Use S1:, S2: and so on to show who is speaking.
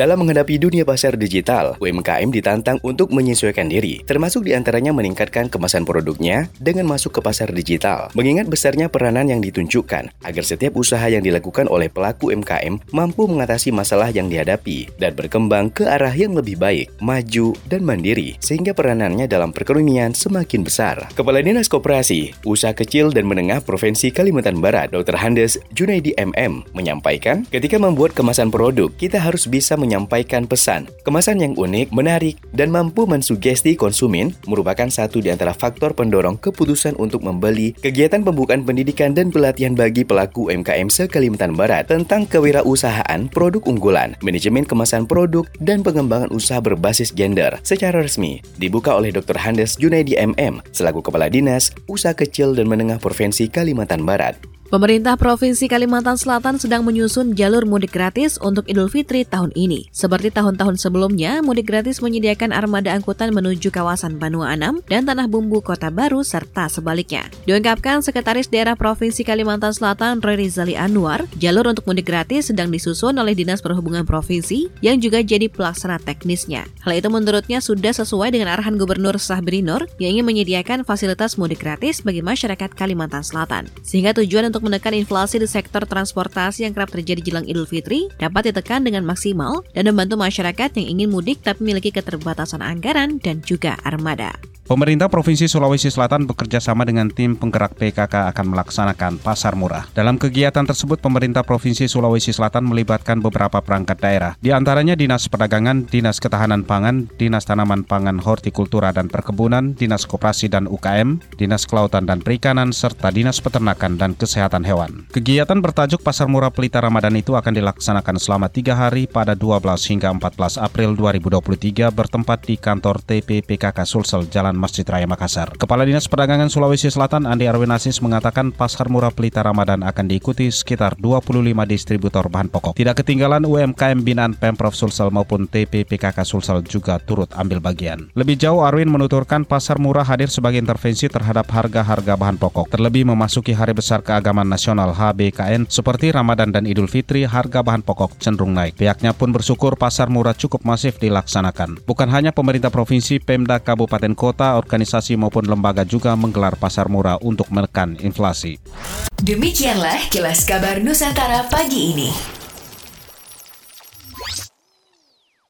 S1: Dalam menghadapi dunia pasar digital, UMKM ditantang untuk menyesuaikan diri, termasuk di antaranya meningkatkan kemasan produknya dengan masuk ke pasar digital. Mengingat besarnya peranan yang ditunjukkan, agar setiap usaha yang dilakukan oleh pelaku UMKM mampu mengatasi masalah yang dihadapi dan berkembang ke arah yang lebih baik, maju, dan mandiri, sehingga peranannya dalam perekonomian semakin besar. Kepala Dinas Koperasi, Usaha Kecil dan Menengah Provinsi Kalimantan Barat, Dr. Handes Junaidi MM, menyampaikan, ketika membuat kemasan produk, kita harus bisa menyampaikan pesan. Kemasan yang unik, menarik, dan mampu mensugesti konsumen merupakan satu di antara faktor pendorong keputusan untuk membeli kegiatan pembukaan pendidikan dan pelatihan bagi pelaku UMKM se-Kalimantan Barat tentang kewirausahaan produk unggulan, manajemen kemasan produk, dan pengembangan usaha berbasis gender secara resmi dibuka oleh Dr. Handes Junaidi MM selaku Kepala Dinas Usaha Kecil dan Menengah Provinsi Kalimantan Barat.
S2: Pemerintah Provinsi Kalimantan Selatan sedang menyusun jalur mudik gratis untuk Idul Fitri tahun ini. Seperti tahun-tahun sebelumnya, mudik gratis menyediakan armada angkutan menuju kawasan Banua Anam dan Tanah Bumbu Kota Baru serta sebaliknya. Diungkapkan Sekretaris Daerah Provinsi Kalimantan Selatan Roy Rizali Anwar, jalur untuk mudik gratis sedang disusun oleh Dinas Perhubungan Provinsi yang juga jadi pelaksana teknisnya. Hal itu menurutnya sudah sesuai dengan arahan Gubernur Sahbrinor yang ingin menyediakan fasilitas mudik gratis bagi masyarakat Kalimantan Selatan. Sehingga tujuan untuk untuk menekan inflasi di sektor transportasi yang kerap terjadi jelang Idul Fitri dapat ditekan dengan maksimal dan membantu masyarakat yang ingin mudik tapi memiliki keterbatasan anggaran dan juga armada.
S3: Pemerintah Provinsi Sulawesi Selatan bekerja sama dengan tim penggerak PKK akan melaksanakan pasar murah. Dalam kegiatan tersebut, pemerintah Provinsi Sulawesi Selatan melibatkan beberapa perangkat daerah, di antaranya Dinas Perdagangan, Dinas Ketahanan Pangan, Dinas Tanaman Pangan Hortikultura dan Perkebunan, Dinas Koperasi dan UKM, Dinas Kelautan dan Perikanan, serta Dinas Peternakan dan Kesehatan Hewan. Kegiatan bertajuk Pasar Murah Pelita Ramadan itu akan dilaksanakan selama tiga hari pada 12 hingga 14 April 2023 bertempat di kantor TP PKK Sulsel Jalan Masjid Raya Makassar. Kepala Dinas Perdagangan Sulawesi Selatan Andi Arwin Asis mengatakan pasar murah Pelita Ramadan akan diikuti sekitar 25 distributor bahan pokok. Tidak ketinggalan UMKM binaan Pemprov Sulsel maupun TPPKK Sulsel juga turut ambil bagian. Lebih jauh Arwin menuturkan pasar murah hadir sebagai intervensi terhadap harga-harga bahan pokok. Terlebih memasuki hari besar keagamaan nasional HBKN seperti Ramadan dan Idul Fitri, harga bahan pokok cenderung naik. Pihaknya pun bersyukur pasar murah cukup masif dilaksanakan. Bukan hanya pemerintah provinsi, Pemda Kabupaten Kota, organisasi maupun lembaga juga menggelar pasar murah untuk menekan inflasi.
S4: Demikianlah kilas kabar Nusantara pagi ini.